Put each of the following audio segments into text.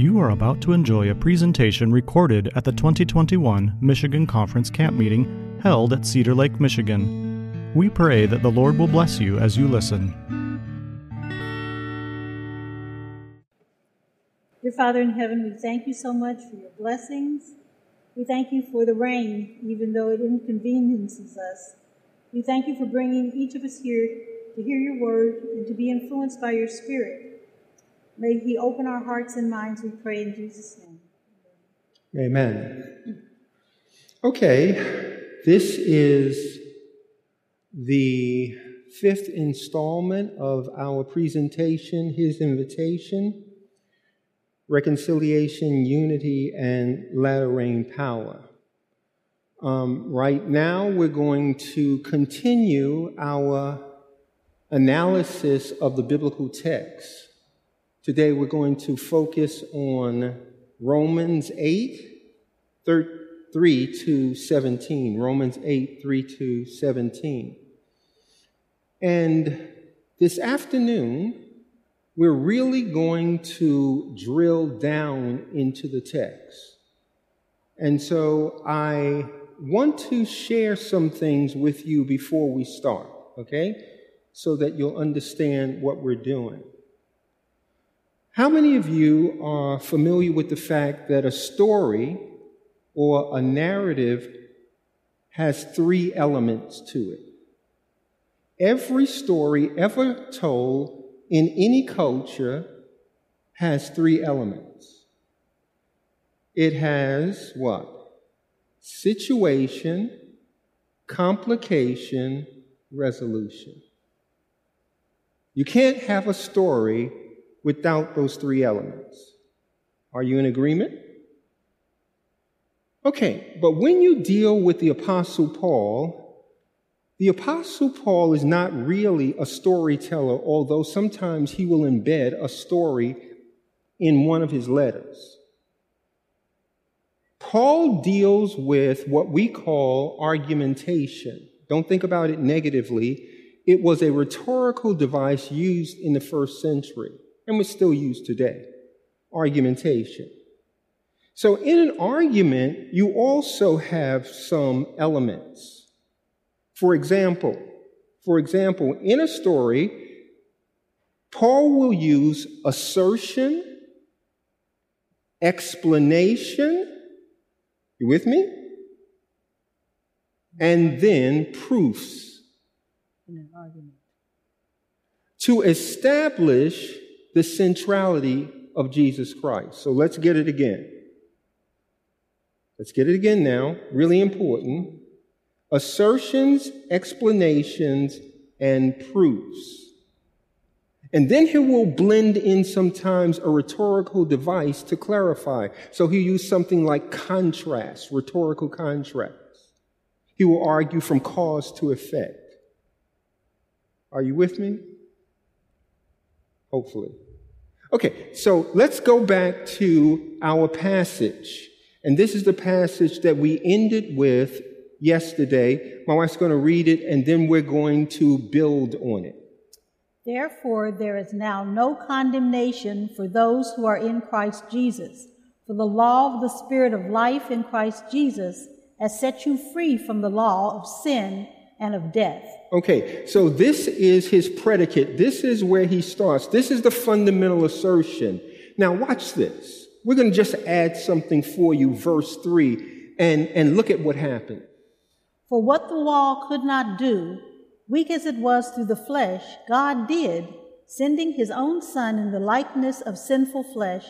You are about to enjoy a presentation recorded at the 2021 Michigan Conference Camp Meeting held at Cedar Lake, Michigan. We pray that the Lord will bless you as you listen. Dear Father in heaven, we thank you so much for your blessings. We thank you for the rain, even though it inconveniences us. We thank you for bringing each of us here to hear your word and to be influenced by your spirit. May he open our hearts and minds, we pray in Jesus' name. Amen. Okay, this is the fifth installment of our presentation, His Invitation Reconciliation, Unity, and Latter Rain Power. Um, right now, we're going to continue our analysis of the biblical text. Today we're going to focus on Romans 8, 3 to 17. Romans 8, 3 to 17. And this afternoon, we're really going to drill down into the text. And so I want to share some things with you before we start, okay? So that you'll understand what we're doing. How many of you are familiar with the fact that a story or a narrative has three elements to it? Every story ever told in any culture has three elements. It has what? Situation, complication, resolution. You can't have a story without those three elements. Are you in agreement? Okay, but when you deal with the Apostle Paul, the Apostle Paul is not really a storyteller, although sometimes he will embed a story in one of his letters. Paul deals with what we call argumentation. Don't think about it negatively. It was a rhetorical device used in the first century and was still used today argumentation. So, in an argument, you also have some elements. For example, for example, in a story, Paul will use assertion, explanation, you with me? And then proofs. In an argument. To establish the centrality of Jesus Christ. So let's get it again. Let's get it again now. Really important. Assertions, explanations, and proofs. And then he will blend in sometimes a rhetorical device to clarify. So he used something like contrast, rhetorical contrast. He will argue from cause to effect. Are you with me? Hopefully. Okay, so let's go back to our passage. And this is the passage that we ended with yesterday. My wife's going to read it, and then we're going to build on it. Therefore, there is now no condemnation for those who are in Christ Jesus. For the law of the Spirit of life in Christ Jesus has set you free from the law of sin and of death. Okay, so this is his predicate. This is where he starts. This is the fundamental assertion. Now, watch this. We're going to just add something for you, verse 3, and, and look at what happened. For what the law could not do, weak as it was through the flesh, God did, sending his own Son in the likeness of sinful flesh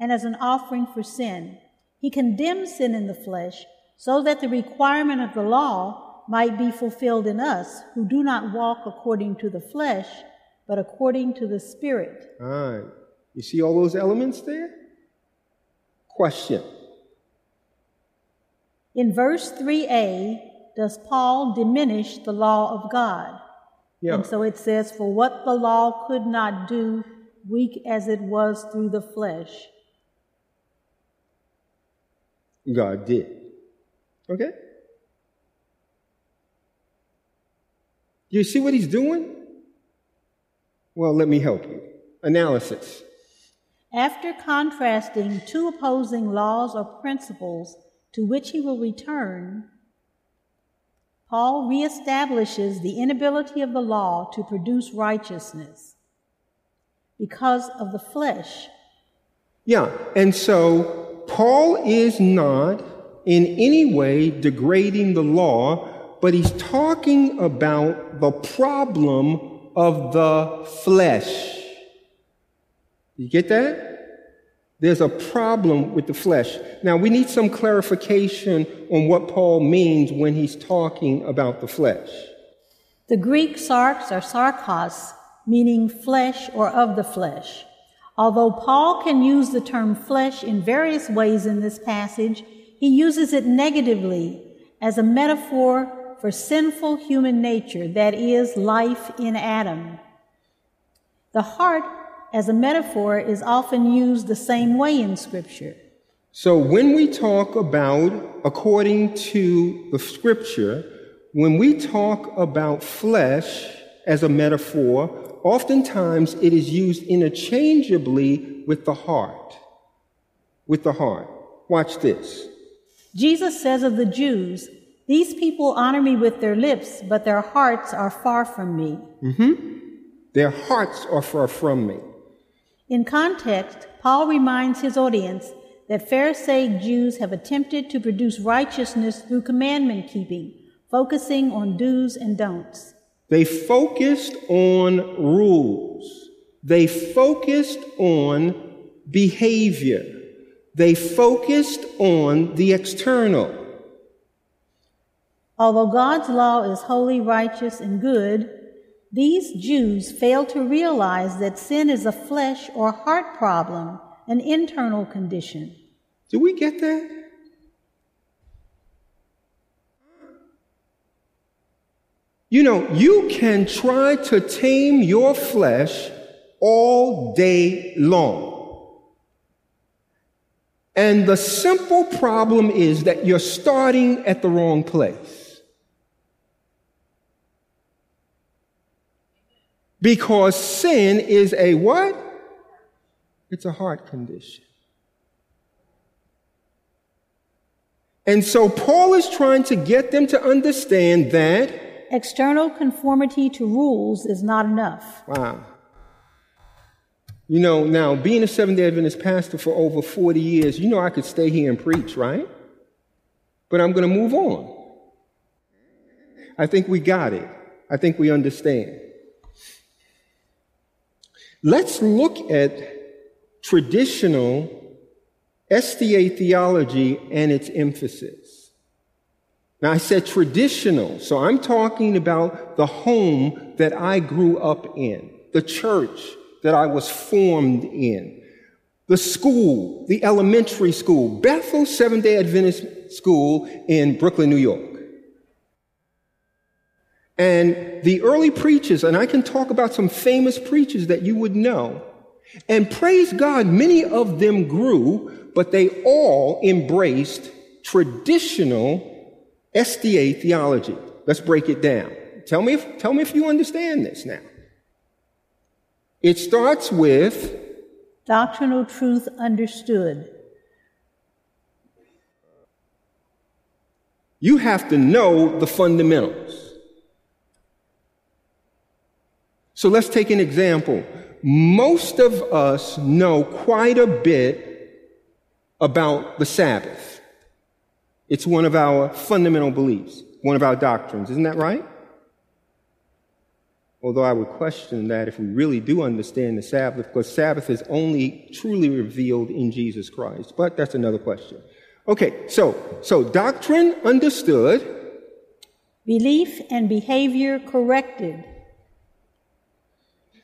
and as an offering for sin. He condemned sin in the flesh so that the requirement of the law might be fulfilled in us who do not walk according to the flesh, but according to the Spirit. All right. You see all those elements there? Question. In verse 3a, does Paul diminish the law of God? Yeah. And so it says, For what the law could not do, weak as it was through the flesh. God did. Okay? You see what he's doing? Well, let me help you. analysis. After contrasting two opposing laws or principles to which he will return, Paul reestablishes the inability of the law to produce righteousness because of the flesh. Yeah, and so Paul is not in any way degrading the law, but he's talking about the problem of the flesh. You get that? There's a problem with the flesh. Now, we need some clarification on what Paul means when he's talking about the flesh. The Greek sarx or sarkos, meaning flesh or of the flesh. Although Paul can use the term flesh in various ways in this passage, he uses it negatively as a metaphor for sinful human nature, that is, life in Adam. The heart as a metaphor is often used the same way in Scripture. So when we talk about, according to the Scripture, when we talk about flesh as a metaphor, oftentimes it is used interchangeably with the heart. With the heart. Watch this. Jesus says of the Jews, These people honor me with their lips, but their hearts are far from me. Mm-hmm. Their hearts are far from me. In context, Paul reminds his audience that Pharisaic Jews have attempted to produce righteousness through commandment keeping, focusing on do's and don'ts. They focused on rules. They focused on behavior. They focused on the external. Although God's law is holy, righteous, and good, these Jews fail to realize that sin is a flesh or heart problem, an internal condition. Do we get that? You know, you can try to tame your flesh all day long. And the simple problem is that you're starting at the wrong place. Because sin is a what? It's a heart condition. And so Paul is trying to get them to understand that external conformity to rules is not enough. Wow. You know, now being a Seventh day Adventist pastor for over 40 years, you know I could stay here and preach, right? But I'm going to move on. I think we got it. I think we understand. Let's look at traditional SDA theology and its emphasis. Now, I said traditional, so I'm talking about the home that I grew up in, the church that I was formed in, the school, the elementary school, Bethel Seventh day Adventist School in Brooklyn, New York. And the early preachers, and I can talk about some famous preachers that you would know. And praise God, many of them grew, but they all embraced traditional SDA theology. Let's break it down. Tell me if, tell me if you understand this now. It starts with doctrinal truth understood. You have to know the fundamentals. So let's take an example. Most of us know quite a bit about the Sabbath. It's one of our fundamental beliefs, one of our doctrines. Isn't that right? Although I would question that if we really do understand the Sabbath, because Sabbath is only truly revealed in Jesus Christ. But that's another question. Okay, so, so doctrine understood. Belief and behavior corrected.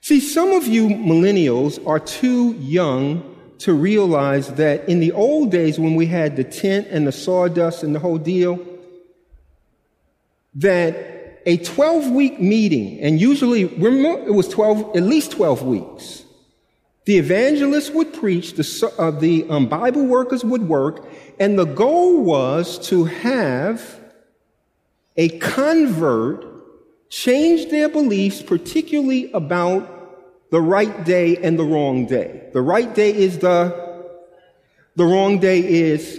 See, some of you millennials are too young to realize that in the old days when we had the tent and the sawdust and the whole deal, that a 12 week meeting, and usually it was 12, at least 12 weeks, the evangelists would preach, the, uh, the um, Bible workers would work, and the goal was to have a convert change their beliefs, particularly about the right day and the wrong day. The right day is the, the wrong day is,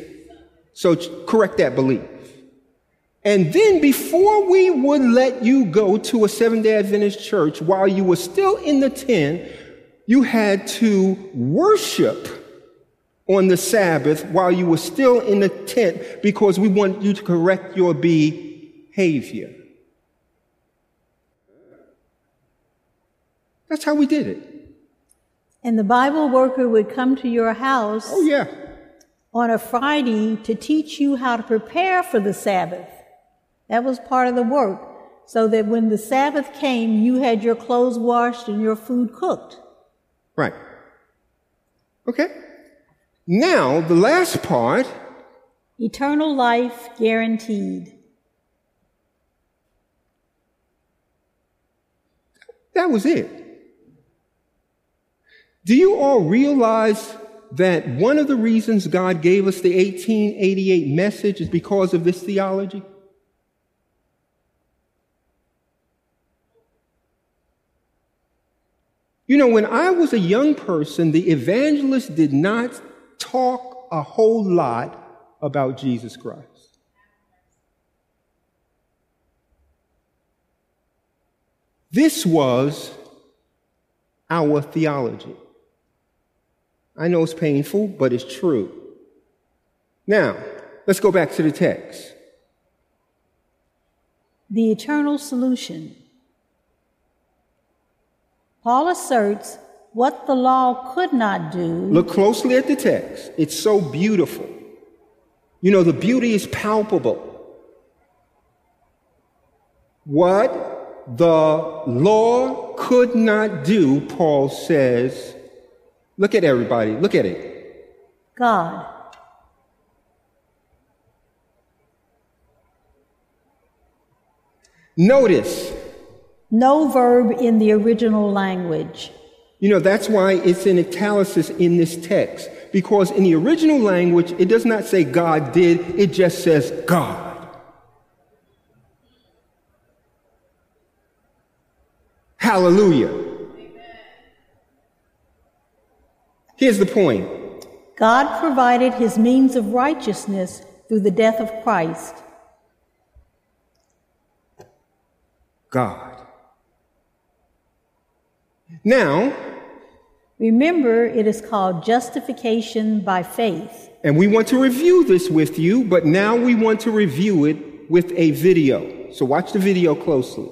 so correct that belief. And then before we would let you go to a Seventh day Adventist church while you were still in the tent, you had to worship on the Sabbath while you were still in the tent because we want you to correct your behavior. That's how we did it. And the Bible worker would come to your house. Oh, yeah. On a Friday to teach you how to prepare for the Sabbath. That was part of the work. So that when the Sabbath came, you had your clothes washed and your food cooked. Right. Okay. Now, the last part eternal life guaranteed. That was it. Do you all realize that one of the reasons God gave us the 1888 message is because of this theology? You know, when I was a young person, the evangelist did not talk a whole lot about Jesus Christ. This was our theology. I know it's painful, but it's true. Now, let's go back to the text. The eternal solution. Paul asserts what the law could not do. Look closely at the text. It's so beautiful. You know, the beauty is palpable. What the law could not do, Paul says. Look at everybody. Look at it. God. Notice. No verb in the original language. You know, that's why it's in italics in this text. Because in the original language, it does not say God did, it just says God. Hallelujah. Here's the point God provided his means of righteousness through the death of Christ. God. Now, Remember, it is called justification by faith. And we want to review this with you, but now we want to review it with a video. So watch the video closely.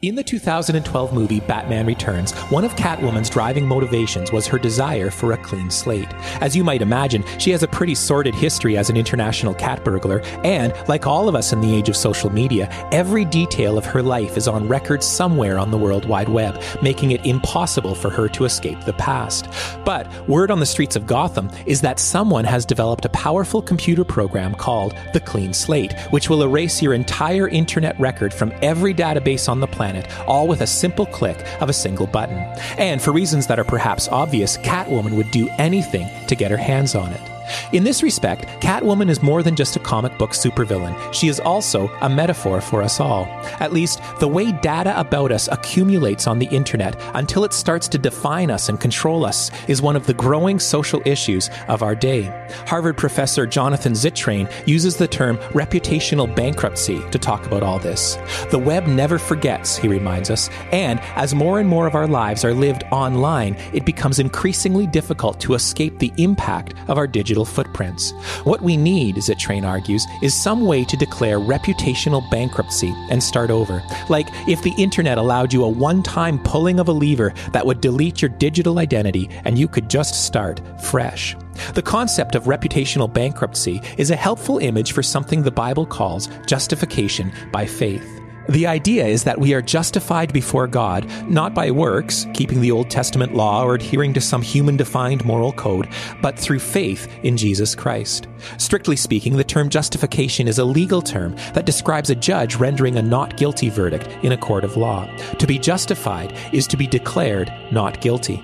In the 2012 movie Batman Returns, one of Catwoman's driving motivations was her desire for a clean slate. As you might imagine, she has a pretty sordid history as an international cat burglar, and, like all of us in the age of social media, every detail of her life is on record somewhere on the World Wide Web, making it impossible for her to escape the past. But word on the streets of Gotham is that someone has developed a powerful computer program called the Clean Slate, which will erase your entire internet record from every database on the planet planet, all with a simple click of a single button. And for reasons that are perhaps obvious, Catwoman would do anything to get her hands on it. In this respect, Catwoman is more than just a comic book supervillain. She is also a metaphor for us all. At least, the way data about us accumulates on the internet until it starts to define us and control us is one of the growing social issues of our day. Harvard professor Jonathan Zittrain uses the term reputational bankruptcy to talk about all this. The web never forgets, he reminds us, and as more and more of our lives are lived online, it becomes increasingly difficult to escape the impact of our digital footprints. What we need, Zittrain argues, is some way to declare reputational bankruptcy and start over. Like if the internet allowed you a one time pulling of a lever that would delete your digital identity and you could just start fresh. The concept of reputational bankruptcy is a helpful image for something the Bible calls justification by faith. The idea is that we are justified before God not by works, keeping the Old Testament law or adhering to some human defined moral code, but through faith in Jesus Christ. Strictly speaking, the term justification is a legal term that describes a judge rendering a not guilty verdict in a court of law. To be justified is to be declared not guilty.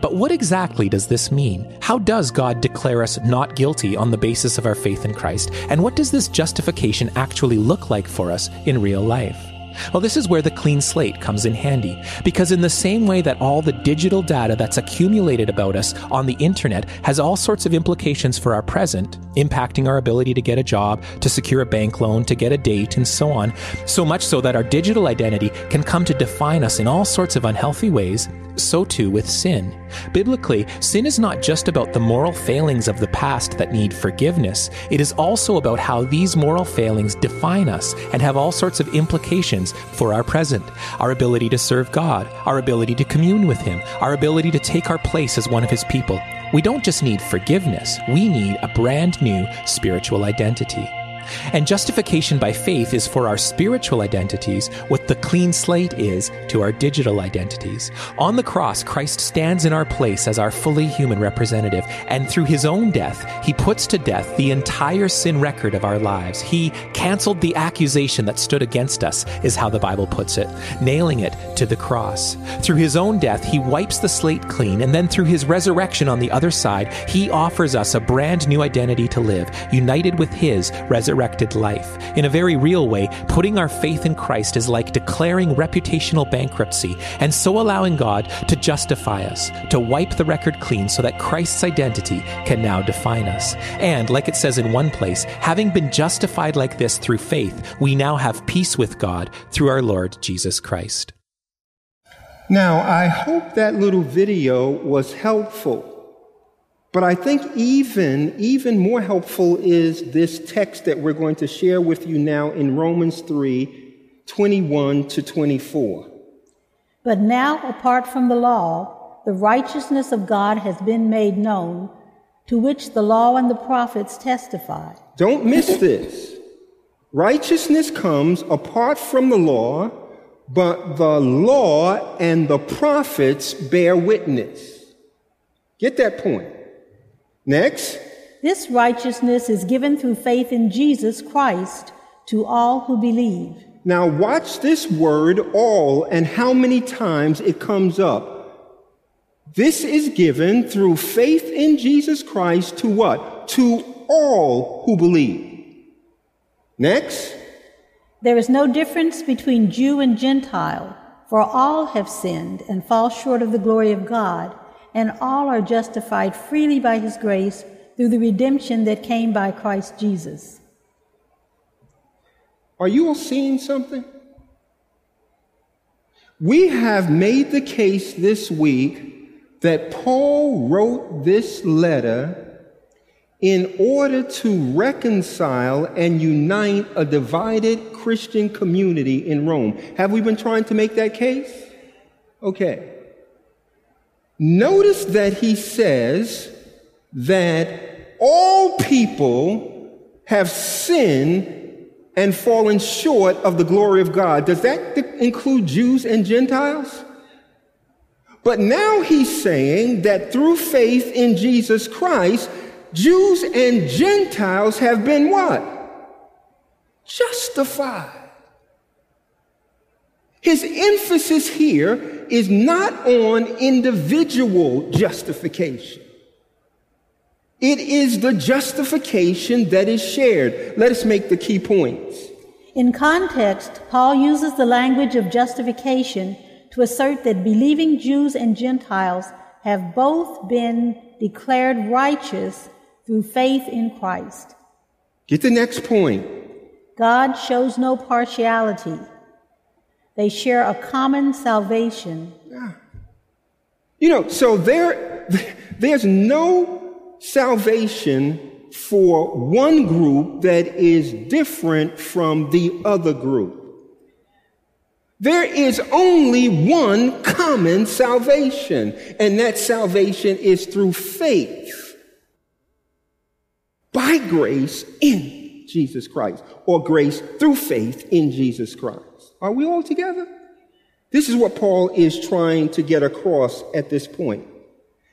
But what exactly does this mean? How does God declare us not guilty on the basis of our faith in Christ? And what does this justification actually look like for us in real life? Well, this is where the clean slate comes in handy, because in the same way that all the digital data that's accumulated about us on the internet has all sorts of implications for our present, impacting our ability to get a job, to secure a bank loan, to get a date, and so on, so much so that our digital identity can come to define us in all sorts of unhealthy ways, so too with sin. Biblically, sin is not just about the moral failings of the past that need forgiveness, it is also about how these moral failings define us and have all sorts of implications for our present, our ability to serve God, our ability to commune with Him, our ability to take our place as one of His people. We don't just need forgiveness, we need a brand new spiritual identity. And justification by faith is for our spiritual identities what the clean slate is to our digital identities. On the cross, Christ stands in our place as our fully human representative, and through his own death, he puts to death the entire sin record of our lives. He canceled the accusation that stood against us, is how the Bible puts it, nailing it to the cross. Through his own death, he wipes the slate clean, and then through his resurrection on the other side, he offers us a brand new identity to live, united with his resurrection resurrected life. In a very real way, putting our faith in Christ is like declaring reputational bankruptcy and so allowing God to justify us, to wipe the record clean so that Christ's identity can now define us. And, like it says in one place, having been justified like this through faith, we now have peace with God through our Lord Jesus Christ. Now, I hope that little video was helpful. But I think even, even more helpful is this text that we're going to share with you now in Romans 3 21 to 24. But now, apart from the law, the righteousness of God has been made known, to which the law and the prophets testify. Don't miss this. Righteousness comes apart from the law, but the law and the prophets bear witness. Get that point. Next. This righteousness is given through faith in Jesus Christ to all who believe. Now, watch this word all and how many times it comes up. This is given through faith in Jesus Christ to what? To all who believe. Next. There is no difference between Jew and Gentile, for all have sinned and fall short of the glory of God and all are justified freely by his grace through the redemption that came by Christ Jesus. Are you all seeing something? We have made the case this week that Paul wrote this letter in order to reconcile and unite a divided Christian community in Rome. Have we been trying to make that case? Okay. Notice that he says that all people have sinned and fallen short of the glory of God. Does that include Jews and Gentiles? But now he's saying that through faith in Jesus Christ, Jews and Gentiles have been what? Justified. His emphasis here is not on individual justification. It is the justification that is shared. Let us make the key points. In context, Paul uses the language of justification to assert that believing Jews and Gentiles have both been declared righteous through faith in Christ. Get the next point. God shows no partiality. They share a common salvation. Yeah. You know, so there, there's no salvation for one group that is different from the other group. There is only one common salvation, and that salvation is through faith by grace in Jesus Christ, or grace through faith in Jesus Christ. Are we all together? This is what Paul is trying to get across at this point.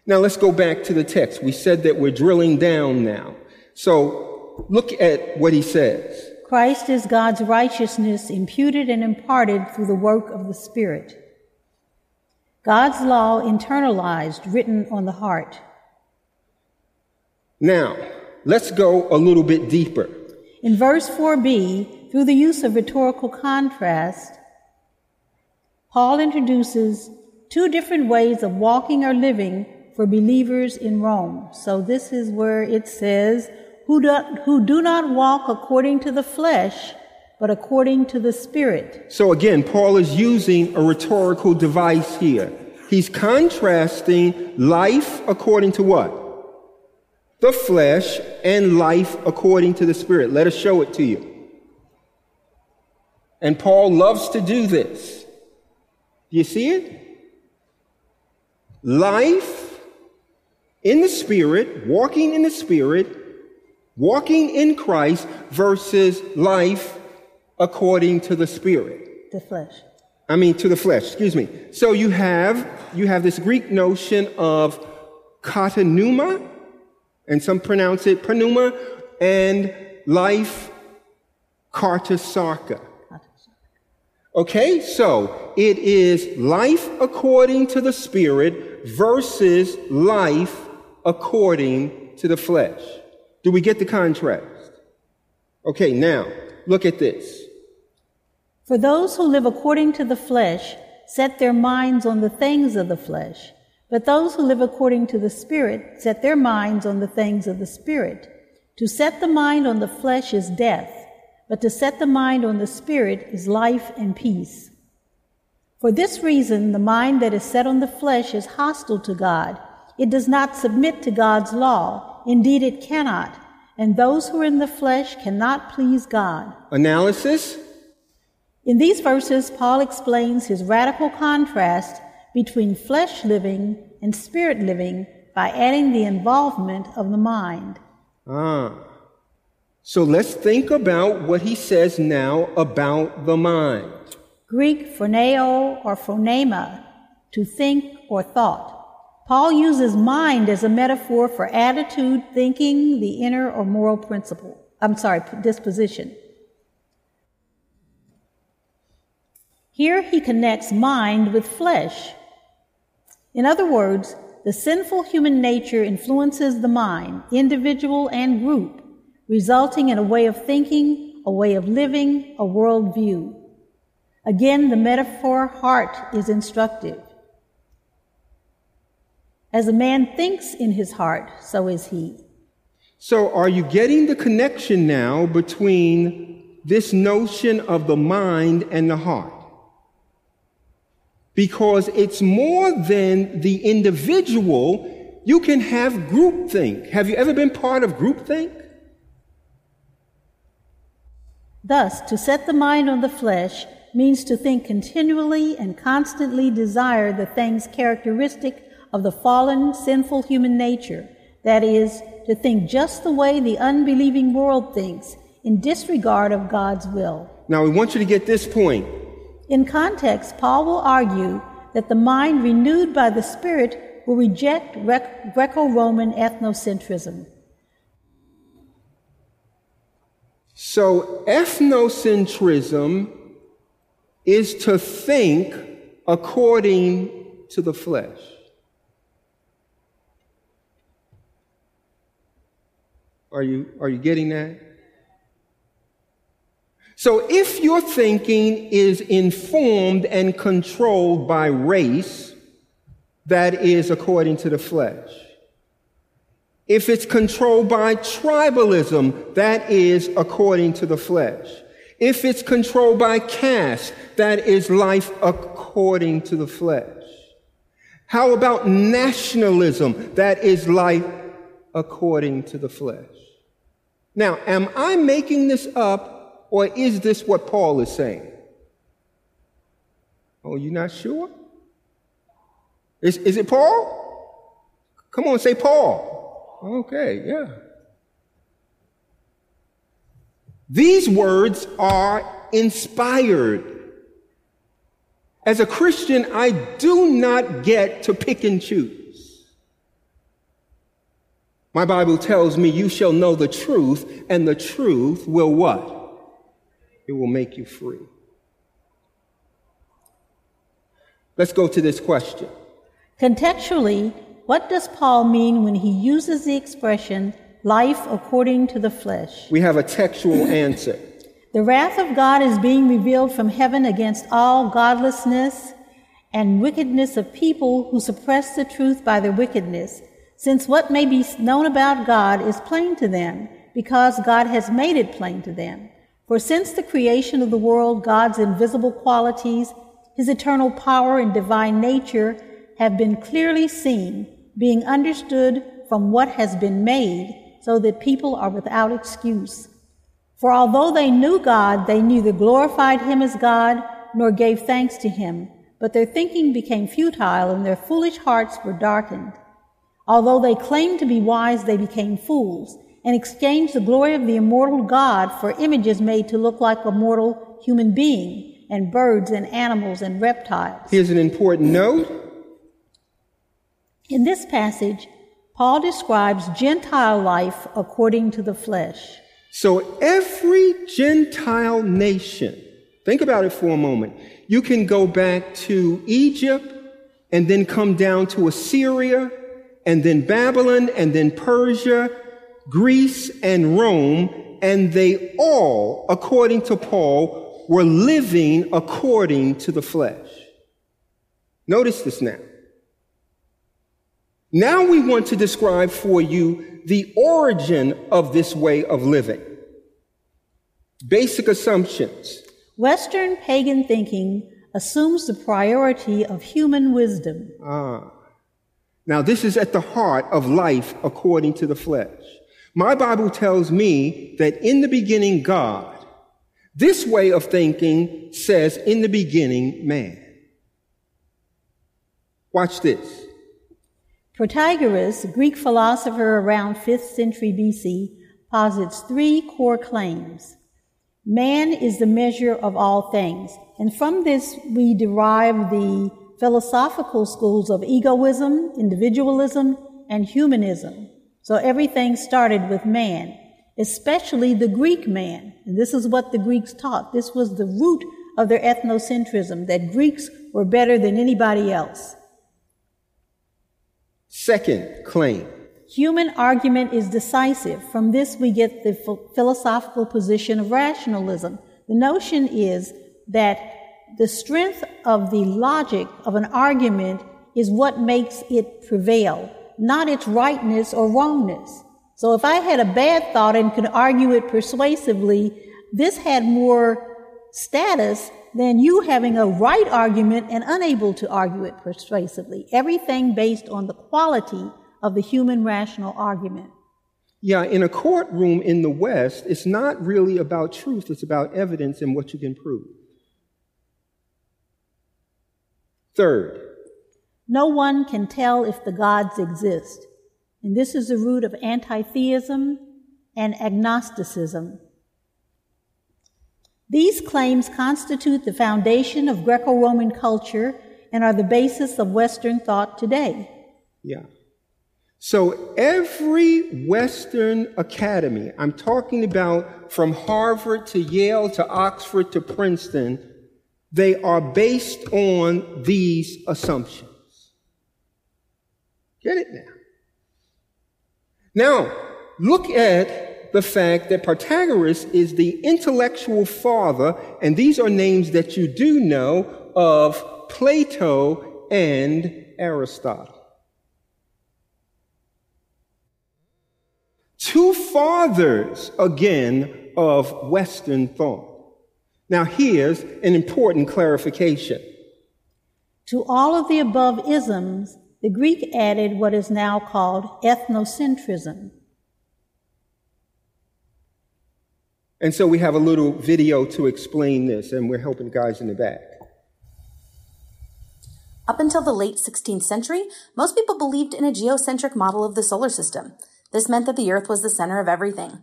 Now let's go back to the text. We said that we're drilling down now. So look at what he says. Christ is God's righteousness imputed and imparted through the work of the Spirit. God's law internalized, written on the heart. Now, let's go a little bit deeper. In verse 4b, through the use of rhetorical contrast, Paul introduces two different ways of walking or living for believers in Rome. So this is where it says, who do, who do not walk according to the flesh, but according to the Spirit. So again, Paul is using a rhetorical device here. He's contrasting life according to what? The flesh and life according to the Spirit. Let us show it to you. And Paul loves to do this. Do you see it? Life in the Spirit, walking in the Spirit, walking in Christ versus life according to the Spirit. The flesh. I mean, to the flesh, excuse me. So you have, you have this Greek notion of katanuma, and some pronounce it pneuma, and life kata sarka. Okay, so it is life according to the Spirit versus life according to the flesh. Do we get the contrast? Okay, now, look at this. For those who live according to the flesh set their minds on the things of the flesh, but those who live according to the Spirit set their minds on the things of the Spirit. To set the mind on the flesh is death, but to set the mind on the Spirit is life and peace. For this reason, the mind that is set on the flesh is hostile to God. It does not submit to God's law. Indeed, it cannot. And those who are in the flesh cannot please God. Analysis? In these verses, Paul explains his radical contrast between flesh living and spirit living by adding the involvement of the mind. Ah. So let's think about what he says now about the mind. Greek phroneo or phronema, to think or thought. Paul uses mind as a metaphor for attitude, thinking, the inner or moral principle. I'm sorry, disposition. Here he connects mind with flesh. In other words, the sinful human nature influences the mind, individual and group, resulting in a way of thinking, a way of living, a worldview. Again, the metaphor heart is instructive. As a man thinks in his heart, so is he. So, are you getting the connection now between this notion of the mind and the heart? because it's more than the individual. You can have groupthink. Have you ever been part of groupthink? Thus, to set the mind on the flesh means to think continually and constantly desire the things characteristic of the fallen, sinful human nature. That is, to think just the way the unbelieving world thinks, in disregard of God's will. Now, we want you to get this point. In context, Paul will argue that the mind renewed by the Spirit will reject Greco Roman ethnocentrism. So, ethnocentrism is to think according to the flesh. Are you, are you getting that? So if your thinking is informed and controlled by race, that is according to the flesh. If it's controlled by tribalism, that is according to the flesh. If it's controlled by caste, that is life according to the flesh. How about nationalism? That is life according to the flesh. Now, am I making this up or is this what Paul is saying? Oh, you're not sure? Is, is it Paul? Come on, say Paul. Okay, yeah. These words are inspired. As a Christian, I do not get to pick and choose. My Bible tells me you shall know the truth, and the truth will what? It will make you free. Let's go to this question. Contextually, what does Paul mean when he uses the expression life according to the flesh? We have a textual answer. The wrath of God is being revealed from heaven against all godlessness and wickedness of people who suppress the truth by their wickedness, since what may be known about God is plain to them, because God has made it plain to them. For since the creation of the world, God's invisible qualities, his eternal power and divine nature have been clearly seen, being understood from what has been made, so that people are without excuse. For although they knew God, they neither glorified him as God nor gave thanks to him, but their thinking became futile and their foolish hearts were darkened. Although they claimed to be wise, they became fools and exchanged the glory of the immortal God for images made to look like a mortal human being and birds and animals and reptiles. Here's an important note. In this passage, Paul describes Gentile life according to the flesh. So every Gentile nation, think about it for a moment. You can go back to Egypt and then come down to Assyria and then Babylon and then Persia, Greece and Rome, and they all, according to Paul, were living according to the flesh. Notice this now. Now we want to describe for you the origin of this way of living. Basic assumptions. Western pagan thinking assumes the priority of human wisdom. Ah. Now, this is at the heart of life according to the flesh. My Bible tells me that in the beginning, God. This way of thinking says, in the beginning, man. Watch this. Protagoras, a Greek philosopher around 5th century BC, posits three core claims. Man is the measure of all things. And from this, we derive the philosophical schools of egoism, individualism, and humanism. So everything started with man, especially the Greek man. And this is what the Greeks taught. This was the root of their ethnocentrism, that Greeks were better than anybody else. Second claim. Human argument is decisive. From this, we get the philosophical position of rationalism. The notion is that the strength of the logic of an argument is what makes it prevail, not its rightness or wrongness. So if I had a bad thought and could argue it persuasively, this had more status than you having a right argument and unable to argue it persuasively. Everything based on the quality of the human rational argument. Yeah, in a courtroom in the West, it's not really about truth, it's about evidence and what you can prove. Third, no one can tell if the gods exist. And this is the root of anti theism and agnosticism. These claims constitute the foundation of Greco Roman culture and are the basis of Western thought today. Yeah. So every Western academy, I'm talking about from Harvard to Yale to Oxford to Princeton, they are based on these assumptions. Get it now. Now, look at the fact that Protagoras is the intellectual father, and these are names that you do know of Plato and Aristotle. two fathers again of Western thought. Now, here's an important clarification. To all of the above isms, the Greek added what is now called ethnocentrism. And so we have a little video to explain this, and we're helping guys in the back. Up until the late 16th century, most people believed in a geocentric model of the solar system. This meant that the earth was the center of everything.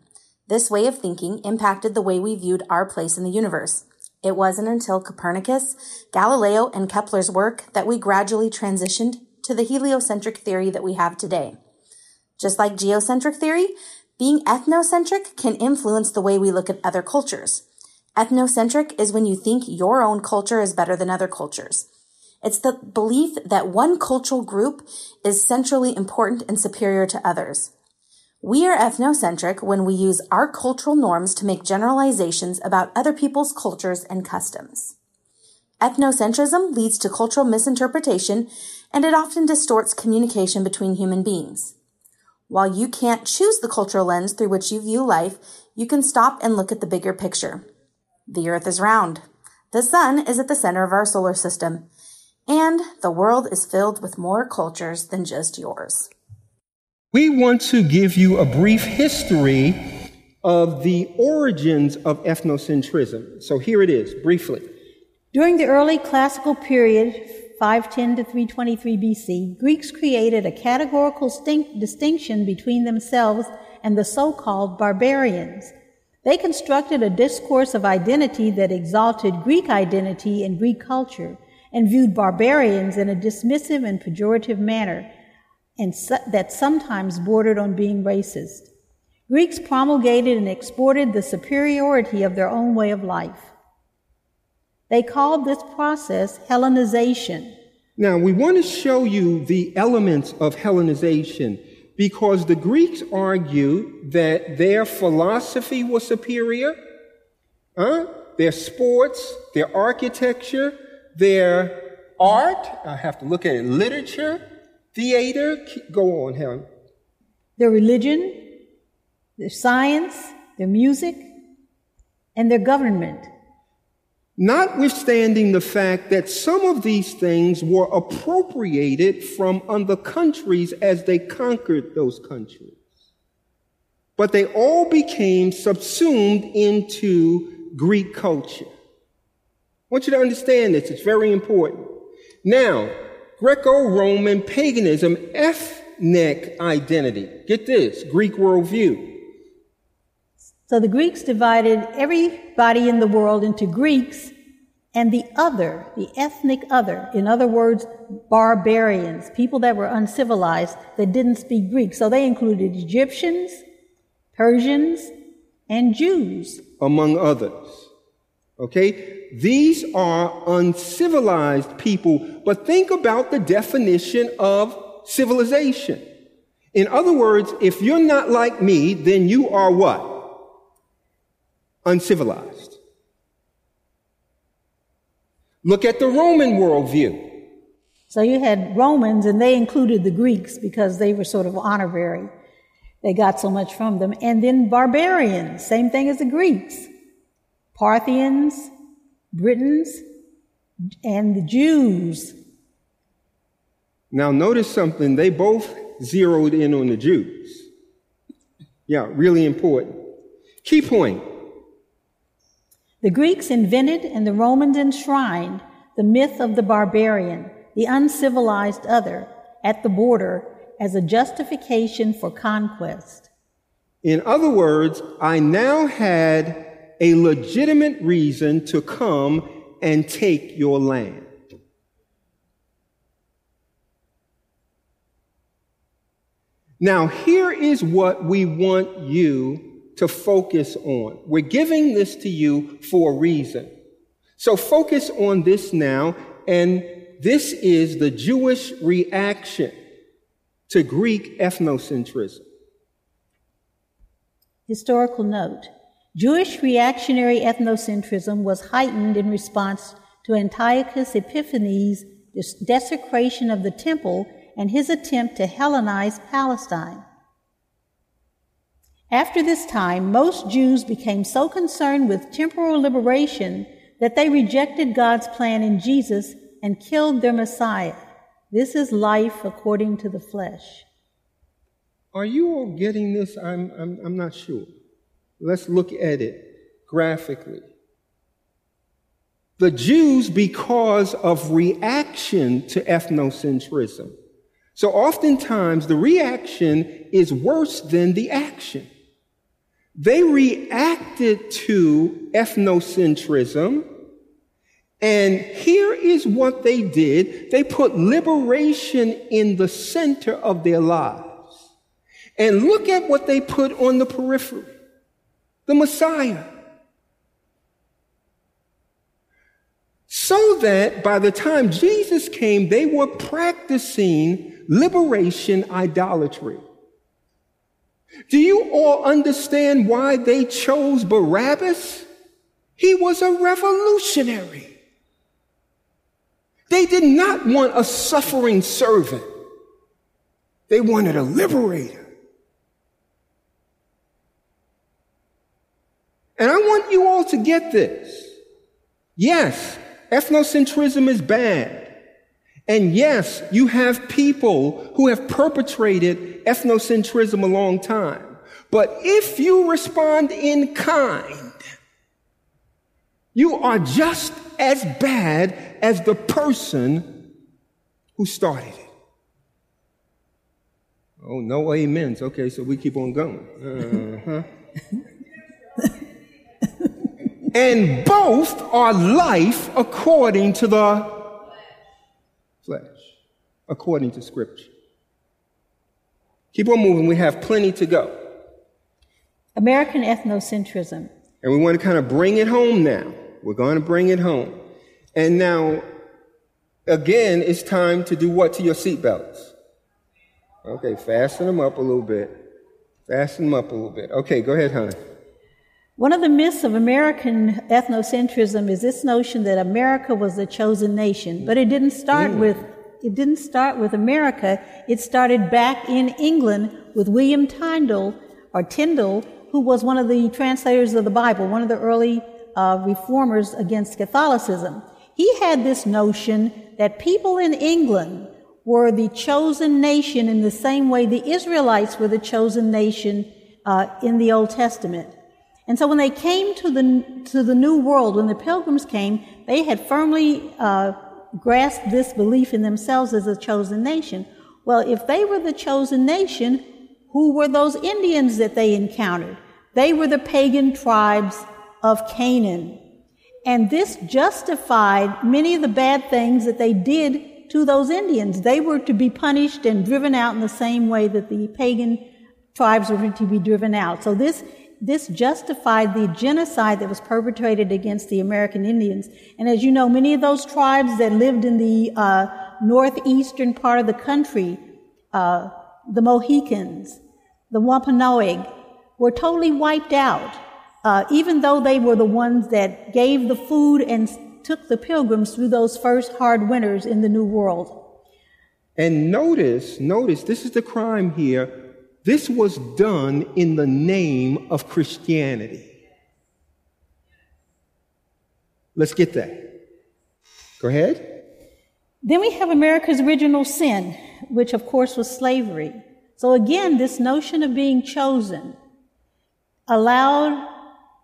This way of thinking impacted the way we viewed our place in the universe. It wasn't until Copernicus, Galileo, and Kepler's work that we gradually transitioned to the heliocentric theory that we have today. Just like geocentric theory, being ethnocentric can influence the way we look at other cultures. Ethnocentric is when you think your own culture is better than other cultures. It's the belief that one cultural group is centrally important and superior to others. We are ethnocentric when we use our cultural norms to make generalizations about other people's cultures and customs. Ethnocentrism leads to cultural misinterpretation and it often distorts communication between human beings. While you can't choose the cultural lens through which you view life, you can stop and look at the bigger picture. The earth is round. The sun is at the center of our solar system. And the world is filled with more cultures than just yours. We want to give you a brief history of the origins of ethnocentrism. So here it is, briefly. During the early classical period, 510 to 323 BC, Greeks created a categorical distinction between themselves and the so called barbarians. They constructed a discourse of identity that exalted Greek identity and Greek culture and viewed barbarians in a dismissive and pejorative manner and that sometimes bordered on being racist. Greeks promulgated and exported the superiority of their own way of life. They called this process Hellenization. Now, we want to show you the elements of Hellenization because the Greeks argue that their philosophy was superior, huh? their sports, their architecture, their art, I have to look at it, literature, theater, go on, Helen. Their religion, their science, their music, and their government. Notwithstanding the fact that some of these things were appropriated from other countries as they conquered those countries. But they all became subsumed into Greek culture. I want you to understand this. It's very important. Now, Greco-Roman paganism, ethnic identity. Get this, Greek worldview. So the Greeks divided everybody in the world into Greeks and the other, the ethnic other. In other words, barbarians, people that were uncivilized that didn't speak Greek. So they included Egyptians, Persians, and Jews. Among others. Okay? These are uncivilized people, but think about the definition of civilization. In other words, if you're not like me, then you are what? Uncivilized. Look at the Roman worldview. So you had Romans, and they included the Greeks because they were sort of honorary. They got so much from them. And then barbarians, same thing as the Greeks. Parthians, Britons, and the Jews. Now, notice something. They both zeroed in on the Jews. Yeah, really important. Key point. The Greeks invented and the Romans enshrined the myth of the barbarian, the uncivilized other, at the border as a justification for conquest. In other words, I now had a legitimate reason to come and take your land. Now, here is what we want you to focus on. We're giving this to you for a reason. So focus on this now, and this is the Jewish reaction to Greek ethnocentrism. Historical note Jewish reactionary ethnocentrism was heightened in response to Antiochus Epiphanes' desecration of the temple and his attempt to Hellenize Palestine. After this time, most Jews became so concerned with temporal liberation that they rejected God's plan in Jesus and killed their Messiah. This is life according to the flesh. Are you all getting this? I'm, I'm, I'm not sure. Let's look at it graphically. The Jews, because of reaction to ethnocentrism. So oftentimes the reaction is worse than the action. They reacted to ethnocentrism. And here is what they did. They put liberation in the center of their lives. And look at what they put on the periphery. The Messiah. So that by the time Jesus came, they were practicing liberation idolatry. Do you all understand why they chose Barabbas? He was a revolutionary. They did not want a suffering servant. They wanted a liberator. And I want you all to get this. Yes, ethnocentrism is bad. And yes, you have people who have perpetrated ethnocentrism a long time. But if you respond in kind, you are just as bad as the person who started it. Oh, no amens. Okay, so we keep on going. Uh-huh. and both are life according to the flesh, according to Scripture. Keep on moving. We have plenty to go. American ethnocentrism. And we want to kind of bring it home now. We're going to bring it home. And now, again, it's time to do what to your seatbelts? Okay, fasten them up a little bit. Fasten them up a little bit. Okay, go ahead, honey. One of the myths of American ethnocentrism is this notion that America was the chosen nation, but it didn't start with it didn't start with America. It started back in England with William Tyndall or Tyndall, who was one of the translators of the Bible, one of the early uh, reformers against Catholicism. He had this notion that people in England were the chosen nation in the same way the Israelites were the chosen nation uh, in the Old Testament. And so when they came to the, to the New World, when the pilgrims came, they had firmly uh, grasped this belief in themselves as a chosen nation. Well, if they were the chosen nation, who were those Indians that they encountered? They were the pagan tribes of Canaan. And this justified many of the bad things that they did to those Indians. They were to be punished and driven out in the same way that the pagan tribes were to be driven out. So this this justified the genocide that was perpetrated against the American Indians. And as you know, many of those tribes that lived in the uh, northeastern part of the country, uh, the Mohicans, the Wampanoag, were totally wiped out, uh, even though they were the ones that gave the food and took the pilgrims through those first hard winters in the New World. And notice, notice, this is the crime here this was done in the name of Christianity. Let's get that. Go ahead. Then we have America's original sin, which of course was slavery. So again, this notion of being chosen allowed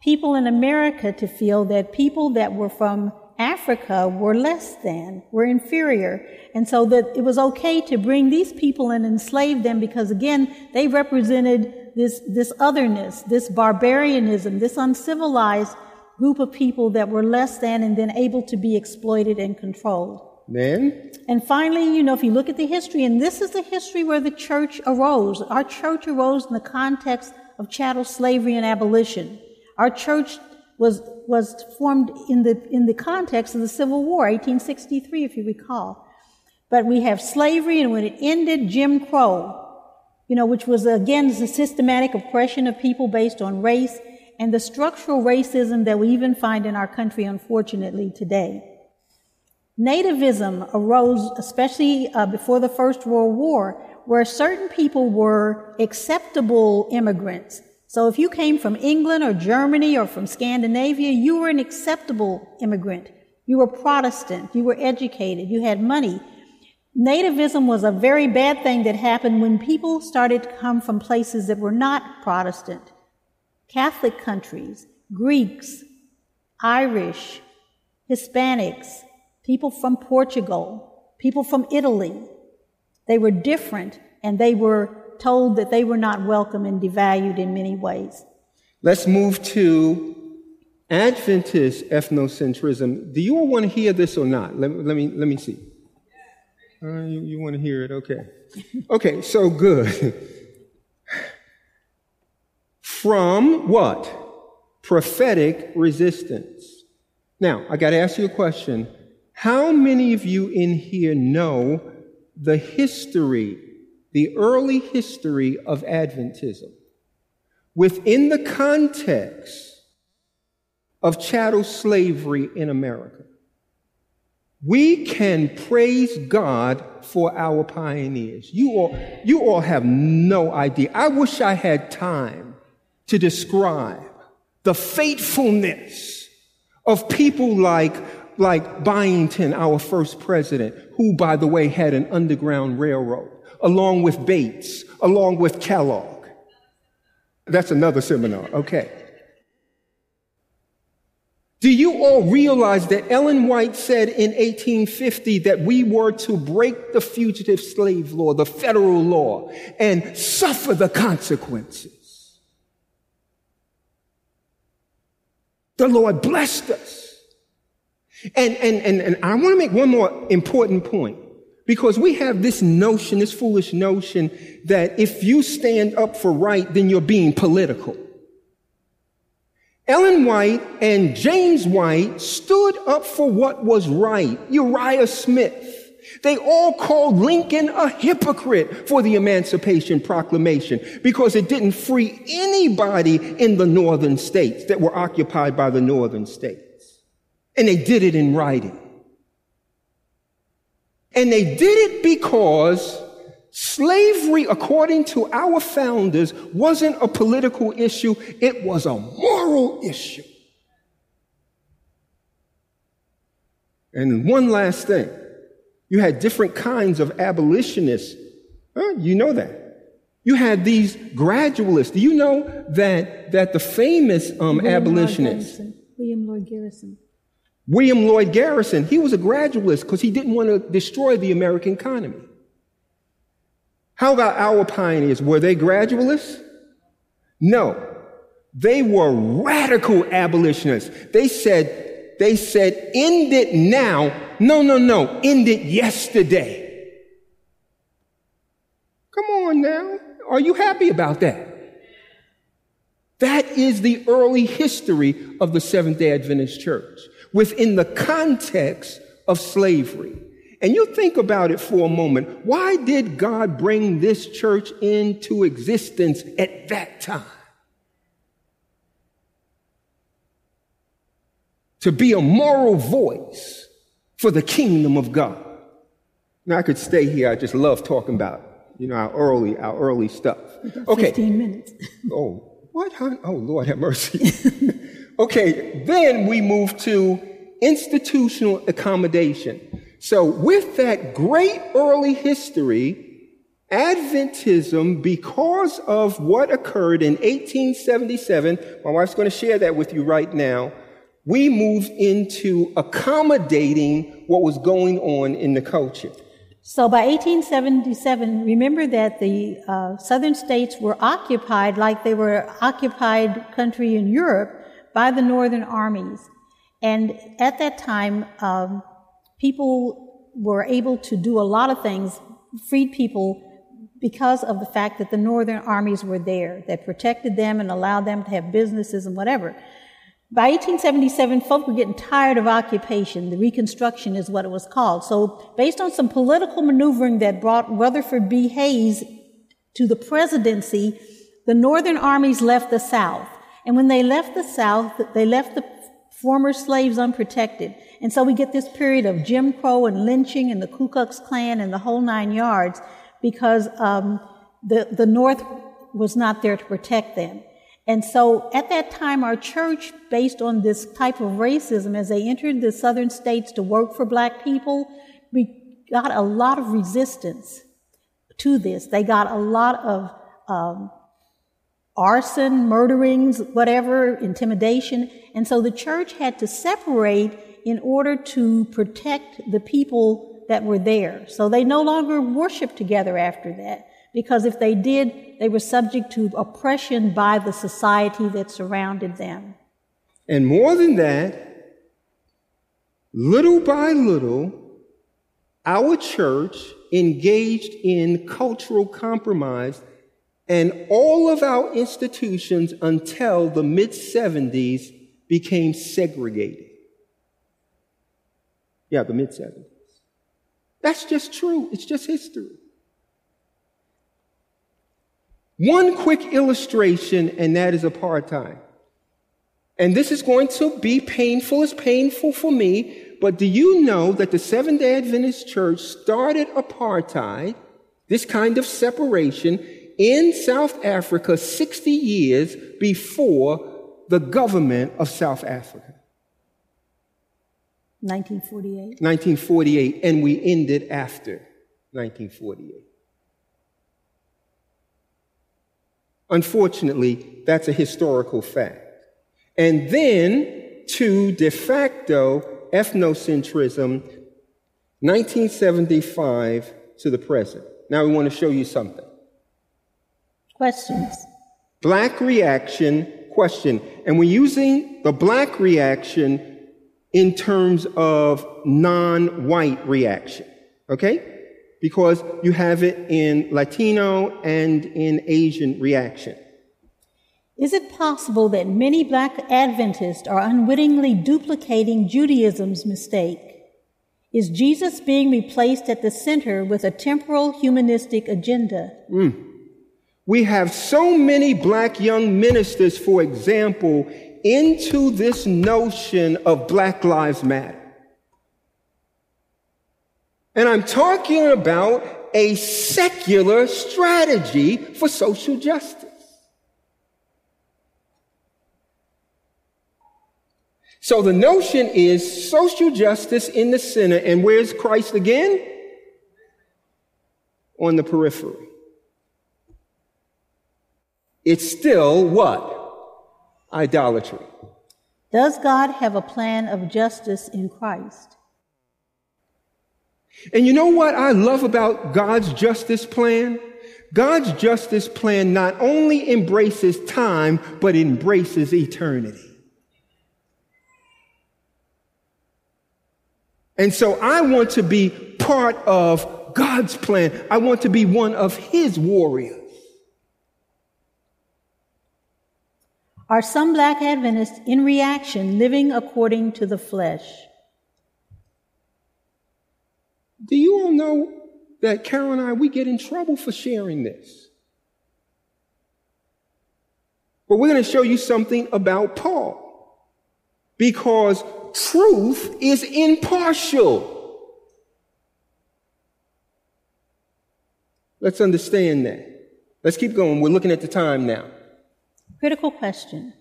people in America to feel that people that were from Africa were less than, were inferior. And so that it was okay to bring these people and enslave them because again, they represented this, this otherness, this barbarianism, this uncivilized group of people that were less than and then able to be exploited and controlled. Then? And finally, you know, if you look at the history, and this is the history where the church arose. Our church arose in the context of chattel slavery and abolition. Our church was, was formed in the, in the context of the Civil War, 1863, if you recall. But we have slavery, and when it ended, Jim Crow, you know, which was again the systematic oppression of people based on race and the structural racism that we even find in our country, unfortunately, today. Nativism arose, especially uh, before the First World War, where certain people were acceptable immigrants so if you came from England or Germany or from Scandinavia, you were an acceptable immigrant. You were Protestant. You were educated. You had money. Nativism was a very bad thing that happened when people started to come from places that were not Protestant. Catholic countries, Greeks, Irish, Hispanics, people from Portugal, people from Italy. They were different and they were told that they were not welcome and devalued in many ways. Let's move to Adventist ethnocentrism. Do you all want to hear this or not? Let, let me, let me see. Uh, you, you want to hear it? Okay. Okay, so good. From what? Prophetic resistance. Now, I got to ask you a question. How many of you in here know the history the early history of Adventism within the context of chattel slavery in America. we can praise God for our pioneers. You all, you all have no idea. I wish I had time to describe the faithfulness of people like, like Byington, our first president, who, by the way, had an underground railroad, along with Bates, along with Kellogg. That's another seminar. Okay. Do you all realize that Ellen White said in 1850 that we were to break the fugitive slave law, the federal law, and suffer the consequences? The Lord blessed us. And, and, and, and I want to make one more important point because we have this notion, this foolish notion that if you stand up for right, then you're being political. Ellen White and James White stood up for what was right. Uriah Smith. They all called Lincoln a hypocrite for the Emancipation Proclamation because it didn't free anybody in the northern states that were occupied by the northern states. And they did it in writing. And they did it because Slavery, according to our founders, wasn't a political issue, it was a moral issue. And one last thing you had different kinds of abolitionists. Huh? You know that. You had these gradualists. Do you know that, that the famous um, William abolitionist, Lloyd William Lloyd Garrison, William Lloyd Garrison, he was a gradualist because he didn't want to destroy the American economy. How about our pioneers? Were they gradualists? No. They were radical abolitionists. They said, they said, end it now. No, no, no. End it yesterday. Come on now. Are you happy about that? That is the early history of the Seventh day Adventist Church within the context of slavery. And you think about it for a moment. Why did God bring this church into existence at that time? To be a moral voice for the kingdom of God. Now I could stay here. I just love talking about, you know, our early, our early stuff. Okay. 15 minutes. Oh, what? Hon? Oh, Lord have mercy. okay, then we move to institutional accommodation. So, with that great early history, Adventism, because of what occurred in 1877, my wife's going to share that with you right now, we moved into accommodating what was going on in the culture. So by 1877, remember that the uh, southern states were occupied like they were occupied country in Europe by the northern armies. And at that time, um, people were able to do a lot of things, freed people because of the fact that the northern armies were there that protected them and allowed them to have businesses and whatever. By 1877, folk were getting tired of occupation. The Reconstruction is what it was called. So, based on some political maneuvering that brought Rutherford B. Hayes to the presidency, the Northern armies left the South. And when they left the South, they left the former slaves unprotected. And so we get this period of Jim Crow and lynching and the Ku Klux Klan and the whole nine yards because um, the, the North was not there to protect them. And so at that time, our church, based on this type of racism, as they entered the southern states to work for black people, we got a lot of resistance to this. They got a lot of um, arson, murderings, whatever, intimidation. And so the church had to separate in order to protect the people that were there. So they no longer worshiped together after that, because if they did, they were subject to oppression by the society that surrounded them. And more than that, little by little, our church engaged in cultural compromise and all of our institutions until the mid 70s became segregated. Yeah, the mid 70s. That's just true. It's just history. One quick illustration, and that is apartheid. And this is going to be painful. It's painful for me, but do you know that the Seventh day Adventist Church started apartheid, this kind of separation, in South Africa 60 years before the government of South Africa? 1948. 1948, and we ended after 1948. Unfortunately, that's a historical fact. And then to de facto ethnocentrism, 1975 to the present. Now we want to show you something. Questions? Black reaction, question. And we're using the black reaction in terms of non white reaction. Okay? Because you have it in Latino and in Asian reaction. Is it possible that many black Adventists are unwittingly duplicating Judaism's mistake? Is Jesus being replaced at the center with a temporal humanistic agenda? Mm. We have so many black young ministers, for example, into this notion of Black Lives Matter. And I'm talking about a secular strategy for social justice. So the notion is social justice in the center, and where's Christ again? On the periphery. It's still what? Idolatry. Does God have a plan of justice in Christ? And you know what I love about God's justice plan? God's justice plan not only embraces time, but embraces eternity. And so I want to be part of God's plan. I want to be one of His warriors. Are some black Adventists in reaction living according to the flesh? Do you all know that Carol and I, we get in trouble for sharing this? But we're going to show you something about Paul. Because truth is impartial. Let's understand that. Let's keep going. We're looking at the time now. Critical question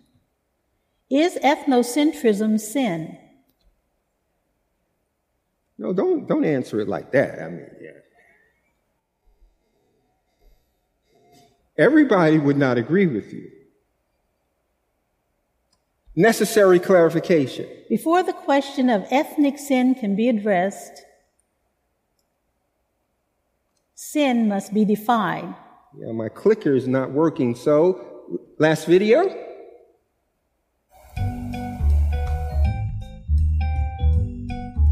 Is ethnocentrism sin? No, don't, don't answer it like that. I mean, yeah. Everybody would not agree with you necessary clarification. Before the question of ethnic sin can be addressed, sin must be defined. Yeah, my clicker is not working. So, last video.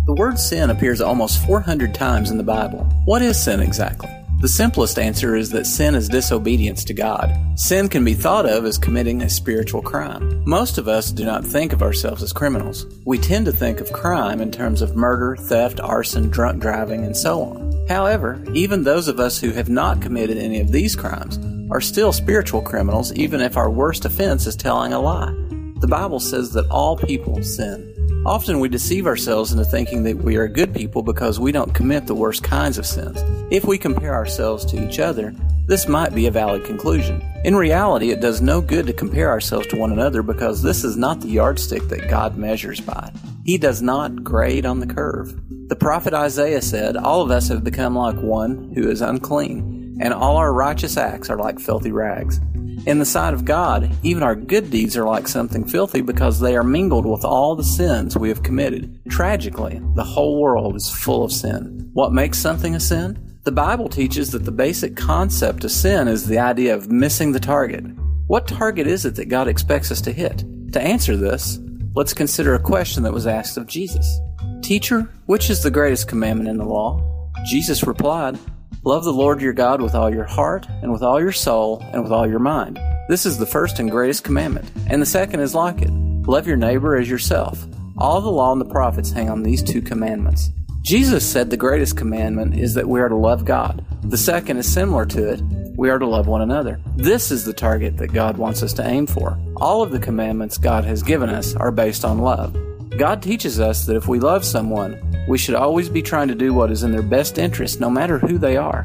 The word sin appears almost 400 times in the Bible. What is sin exactly? The simplest answer is that sin is disobedience to God. Sin can be thought of as committing a spiritual crime. Most of us do not think of ourselves as criminals. We tend to think of crime in terms of murder, theft, arson, drunk driving, and so on. However, even those of us who have not committed any of these crimes are still spiritual criminals even if our worst offense is telling a lie. The Bible says that all people sin. Often we deceive ourselves into thinking that we are good people because we don't commit the worst kinds of sins. If we compare ourselves to each other, this might be a valid conclusion. In reality, it does no good to compare ourselves to one another because this is not the yardstick that God measures by. He does not grade on the curve. The prophet Isaiah said, All of us have become like one who is unclean, and all our righteous acts are like filthy rags. In the sight of God, even our good deeds are like something filthy because they are mingled with all the sins we have committed. Tragically, the whole world is full of sin. What makes something a sin? The Bible teaches that the basic concept of sin is the idea of missing the target. What target is it that God expects us to hit? To answer this, let's consider a question that was asked of Jesus Teacher, which is the greatest commandment in the law? Jesus replied, Love the Lord your God with all your heart, and with all your soul, and with all your mind. This is the first and greatest commandment, and the second is like it love your neighbor as yourself. All the law and the prophets hang on these two commandments. Jesus said the greatest commandment is that we are to love God. The second is similar to it we are to love one another. This is the target that God wants us to aim for. All of the commandments God has given us are based on love. God teaches us that if we love someone, we should always be trying to do what is in their best interest, no matter who they are.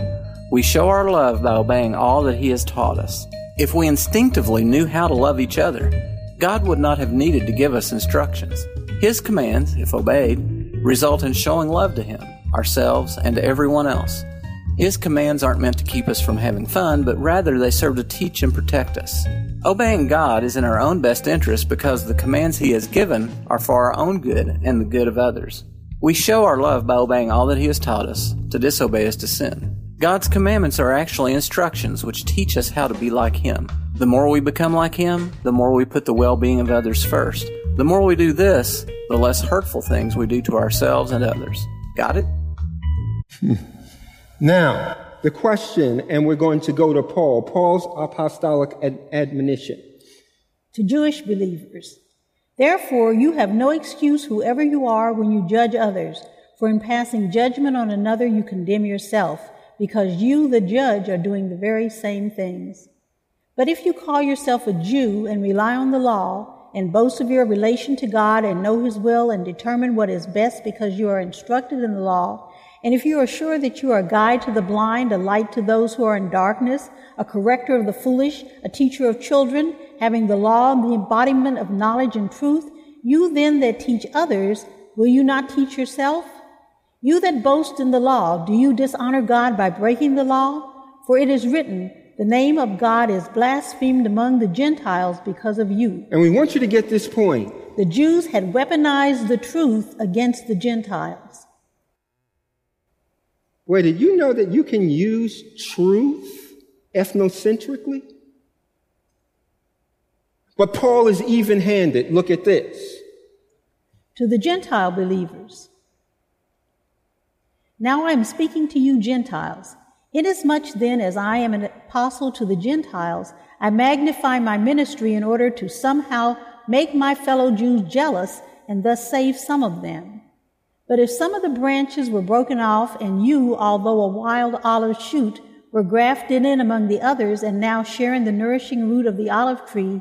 We show our love by obeying all that He has taught us. If we instinctively knew how to love each other, God would not have needed to give us instructions. His commands, if obeyed, result in showing love to Him, ourselves, and to everyone else. His commands aren't meant to keep us from having fun, but rather they serve to teach and protect us. Obeying God is in our own best interest because the commands He has given are for our own good and the good of others. We show our love by obeying all that He has taught us. To disobey is to sin. God's commandments are actually instructions which teach us how to be like Him. The more we become like Him, the more we put the well being of others first. The more we do this, the less hurtful things we do to ourselves and others. Got it? Hmm. Now, the question, and we're going to go to Paul, Paul's apostolic ad- admonition. To Jewish believers, therefore you have no excuse, whoever you are, when you judge others, for in passing judgment on another you condemn yourself, because you, the judge, are doing the very same things. But if you call yourself a Jew and rely on the law, and boast of your relation to God and know His will and determine what is best because you are instructed in the law, and if you are sure that you are a guide to the blind, a light to those who are in darkness, a corrector of the foolish, a teacher of children, having the law and the embodiment of knowledge and truth, you then that teach others, will you not teach yourself? You that boast in the law, do you dishonor God by breaking the law? For it is written, the name of God is blasphemed among the Gentiles because of you. And we want you to get this point. The Jews had weaponized the truth against the Gentiles. Wait, did you know that you can use truth ethnocentrically? But Paul is even handed. Look at this. To the Gentile believers. Now I am speaking to you, Gentiles. Inasmuch then as I am an apostle to the Gentiles, I magnify my ministry in order to somehow make my fellow Jews jealous and thus save some of them. But if some of the branches were broken off, and you, although a wild olive shoot, were grafted in among the others and now sharing the nourishing root of the olive tree,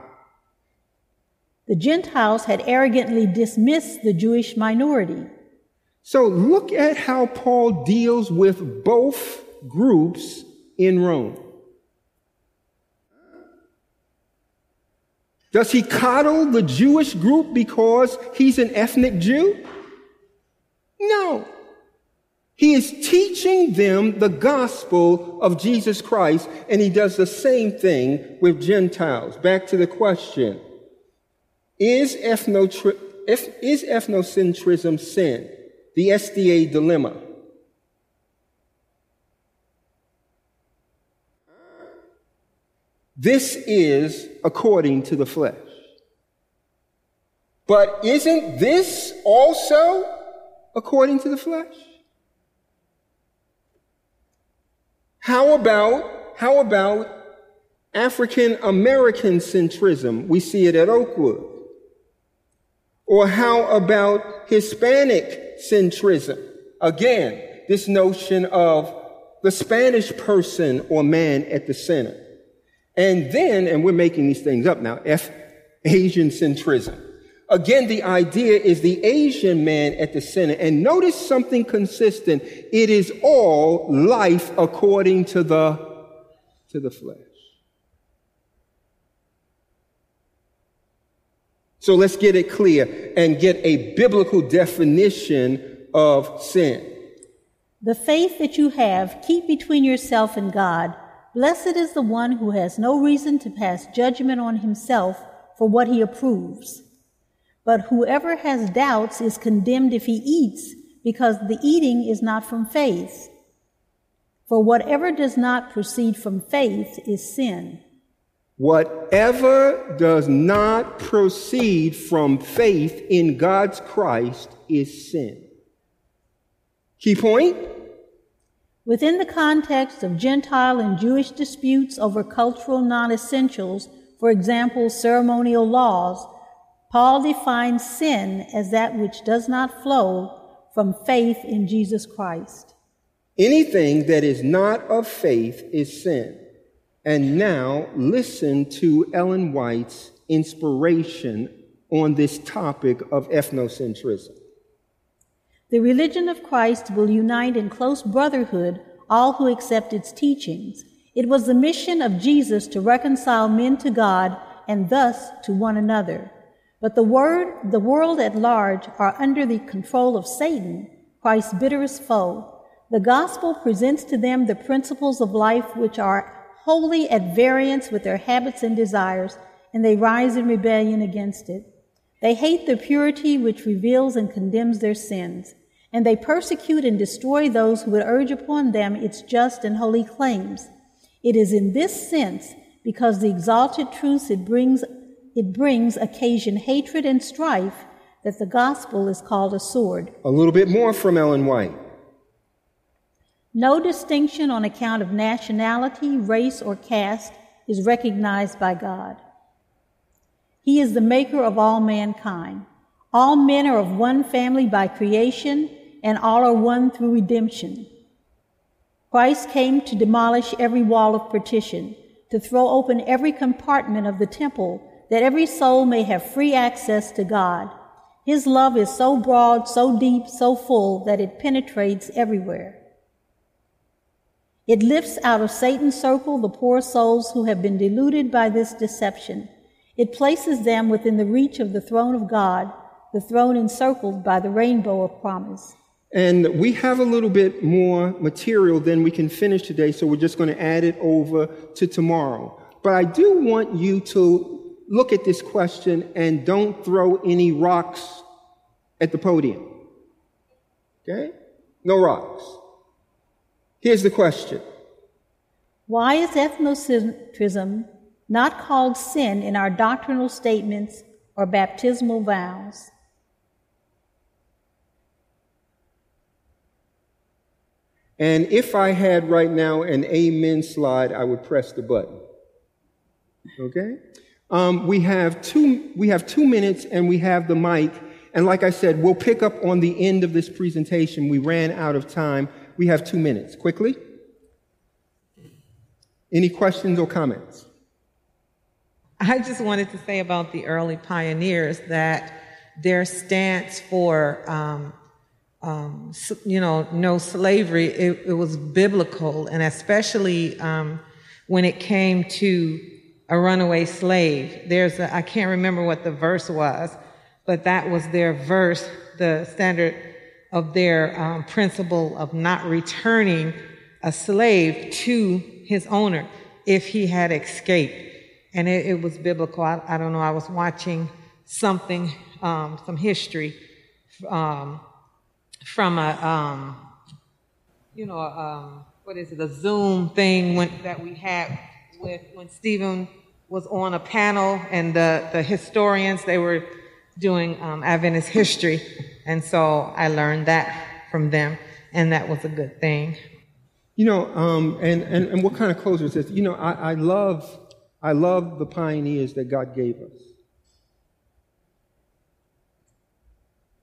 The Gentiles had arrogantly dismissed the Jewish minority. So look at how Paul deals with both groups in Rome. Does he coddle the Jewish group because he's an ethnic Jew? No. He is teaching them the gospel of Jesus Christ, and he does the same thing with Gentiles. Back to the question Is, ethnotri- is ethnocentrism sin? The SDA dilemma. This is according to the flesh. But isn't this also according to the flesh? How about, how about African American centrism? We see it at Oakwood. Or how about Hispanic centrism? Again, this notion of the Spanish person or man at the center. And then, and we're making these things up now, F, Asian centrism. Again, the idea is the Asian man at the center. And notice something consistent. It is all life according to the, to the flesh. So let's get it clear and get a biblical definition of sin. The faith that you have, keep between yourself and God. Blessed is the one who has no reason to pass judgment on himself for what he approves. But whoever has doubts is condemned if he eats, because the eating is not from faith. For whatever does not proceed from faith is sin. Whatever does not proceed from faith in God's Christ is sin. Key point? Within the context of Gentile and Jewish disputes over cultural non essentials, for example, ceremonial laws, Paul defines sin as that which does not flow from faith in Jesus Christ. Anything that is not of faith is sin. And now listen to Ellen White's inspiration on this topic of ethnocentrism. The religion of Christ will unite in close brotherhood all who accept its teachings. It was the mission of Jesus to reconcile men to God and thus to one another. But the word, the world at large are under the control of Satan, Christ's bitterest foe. The gospel presents to them the principles of life which are wholly at variance with their habits and desires, and they rise in rebellion against it. They hate the purity which reveals and condemns their sins and they persecute and destroy those who would urge upon them its just and holy claims. It is in this sense, because the exalted truths it brings, it brings occasion hatred and strife, that the gospel is called a sword. A little bit more from Ellen White. No distinction on account of nationality, race, or caste is recognized by God. He is the maker of all mankind. All men are of one family by creation, and all are one through redemption. Christ came to demolish every wall of partition, to throw open every compartment of the temple, that every soul may have free access to God. His love is so broad, so deep, so full that it penetrates everywhere. It lifts out of Satan's circle the poor souls who have been deluded by this deception. It places them within the reach of the throne of God, the throne encircled by the rainbow of promise. And we have a little bit more material than we can finish today, so we're just going to add it over to tomorrow. But I do want you to look at this question and don't throw any rocks at the podium. Okay? No rocks. Here's the question Why is ethnocentrism not called sin in our doctrinal statements or baptismal vows? And if I had right now an amen slide, I would press the button. Okay? Um, we have two, we have two minutes and we have the mic. And like I said, we'll pick up on the end of this presentation. We ran out of time. We have two minutes. Quickly. Any questions or comments? I just wanted to say about the early pioneers that their stance for um, um, you know, no slavery, it, it, was biblical, and especially um, when it came to a runaway slave. There's I can't remember what the verse was, but that was their verse, the standard of their um, principle of not returning a slave to his owner if he had escaped. And it, it was biblical. I, I, don't know. I was watching something, um, some history. Um, from a, um, you know, um, what is it, a Zoom thing when, that we had with when Stephen was on a panel and the, the historians, they were doing um, Adventist history. And so I learned that from them, and that was a good thing. You know, um, and, and, and what kind of closure is this? You know, I, I love I love the pioneers that God gave us.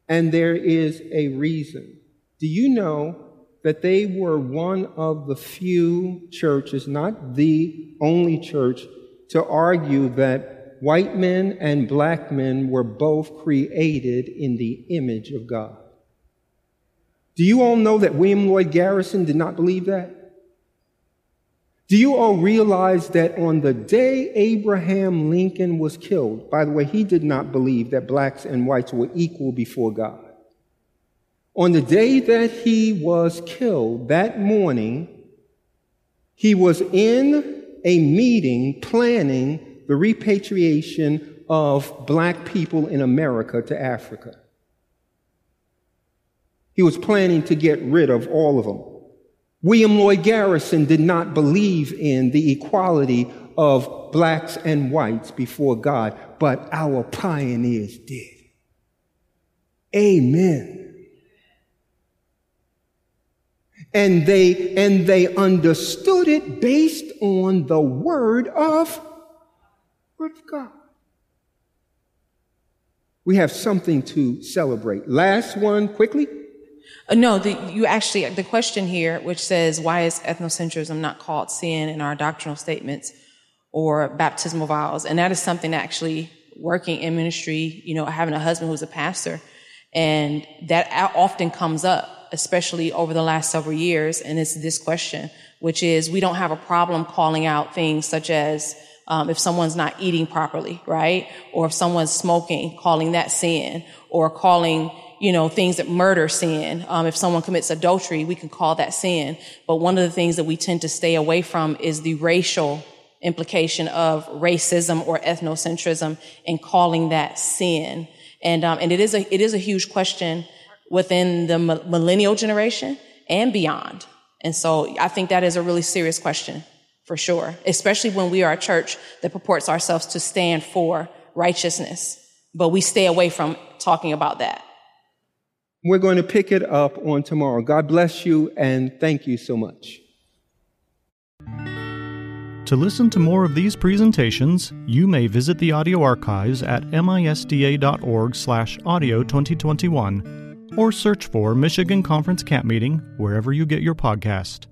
And there is a reason. Do you know that they were one of the few churches, not the only church, to argue that white men and black men were both created in the image of God? Do you all know that William Lloyd Garrison did not believe that? Do you all realize that on the day Abraham Lincoln was killed, by the way, he did not believe that blacks and whites were equal before God. On the day that he was killed, that morning, he was in a meeting planning the repatriation of black people in America to Africa. He was planning to get rid of all of them. William Lloyd Garrison did not believe in the equality of blacks and whites before God, but our pioneers did. Amen. And they, and they understood it based on the word of, word of God. We have something to celebrate. Last one, quickly. Uh, no, the, you actually, the question here, which says, why is ethnocentrism not called sin in our doctrinal statements or baptismal vows? And that is something actually working in ministry, you know, having a husband who's a pastor. And that often comes up, especially over the last several years. And it's this question, which is we don't have a problem calling out things such as um, if someone's not eating properly, right? Or if someone's smoking, calling that sin, or calling, you know, things that murder sin. Um, if someone commits adultery, we can call that sin. But one of the things that we tend to stay away from is the racial implication of racism or ethnocentrism and calling that sin. And, um, and it is a, it is a huge question within the millennial generation and beyond. And so I think that is a really serious question for sure, especially when we are a church that purports ourselves to stand for righteousness, but we stay away from talking about that. We're going to pick it up on tomorrow. God bless you and thank you so much. To listen to more of these presentations, you may visit the audio archives at misda.org/audio 2021 or search for Michigan Conference Camp Meeting wherever you get your podcast.